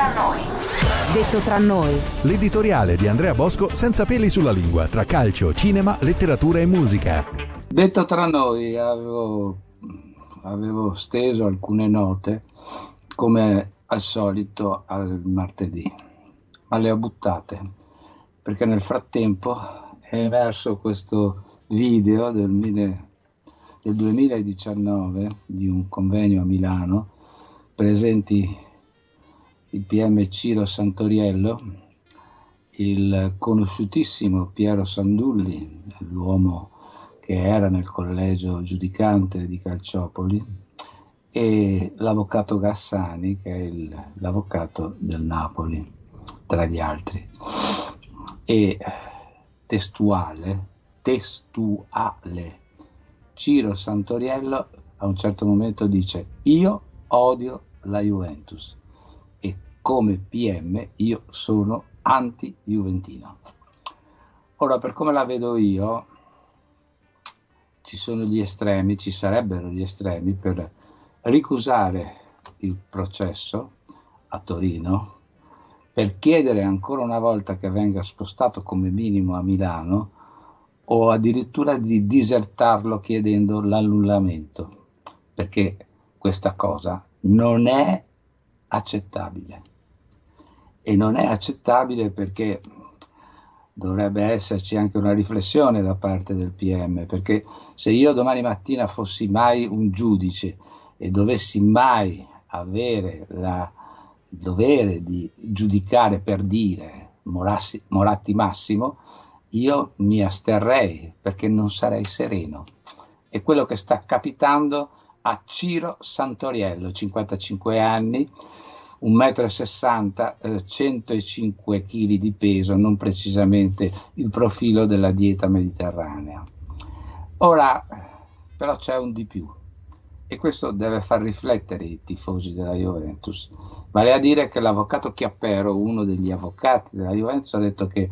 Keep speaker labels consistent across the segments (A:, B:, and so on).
A: tra noi. Detto tra noi.
B: L'editoriale di Andrea Bosco senza peli sulla lingua tra calcio, cinema, letteratura e musica.
C: Detto tra noi, avevo, avevo steso alcune note come al solito al martedì, ma le ho buttate perché nel frattempo è emerso questo video del, del 2019 di un convegno a Milano presenti il PM Ciro Santoriello, il conosciutissimo Piero Sandulli, l'uomo che era nel collegio giudicante di Calciopoli, e l'avvocato Gassani, che è il, l'avvocato del Napoli, tra gli altri. E testuale, testuale, Ciro Santoriello a un certo momento dice io odio la Juventus come PM io sono anti-juventino. Ora, per come la vedo io, ci sono gli estremi, ci sarebbero gli estremi per ricusare il processo a Torino, per chiedere ancora una volta che venga spostato come minimo a Milano o addirittura di disertarlo chiedendo l'annullamento, perché questa cosa non è accettabile. E non è accettabile perché dovrebbe esserci anche una riflessione da parte del PM, perché se io domani mattina fossi mai un giudice e dovessi mai avere la, il dovere di giudicare per dire Morassi, Moratti Massimo, io mi asterrei perché non sarei sereno. E quello che sta capitando a Ciro Santoriello, 55 anni, 1,60 m, 105 kg di peso, non precisamente il profilo della dieta mediterranea. Ora, però c'è un di più e questo deve far riflettere i tifosi della Juventus. Vale a dire che l'avvocato Chiappero, uno degli avvocati della Juventus, ha detto che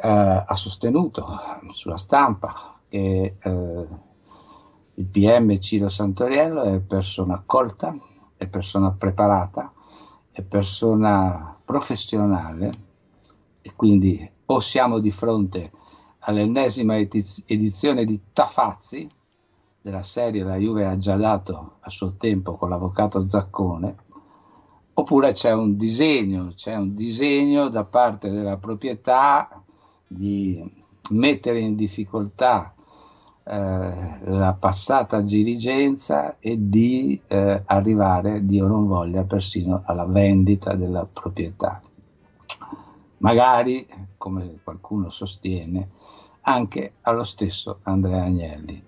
C: eh, ha sostenuto sulla stampa che eh, il PM Ciro Santoriello è persona colta, è persona preparata, è persona professionale e quindi o siamo di fronte all'ennesima edizione di Tafazzi della serie La Juve ha già dato a suo tempo con l'avvocato Zaccone, oppure c'è un disegno, c'è un disegno da parte della proprietà di mettere in difficoltà la passata dirigenza e di eh, arrivare, Dio non voglia, persino alla vendita della proprietà. Magari, come qualcuno sostiene, anche allo stesso Andrea Agnelli.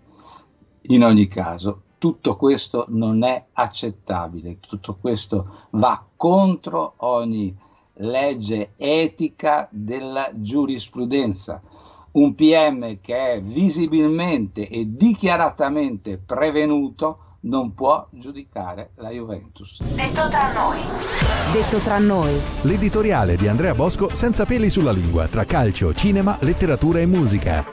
C: In ogni caso, tutto questo non è accettabile, tutto questo va contro ogni legge etica della giurisprudenza un PM che è visibilmente e dichiaratamente prevenuto non può giudicare la Juventus.
A: Detto tra noi. Detto tra noi.
B: L'editoriale di Andrea Bosco senza peli sulla lingua tra calcio, cinema, letteratura e musica.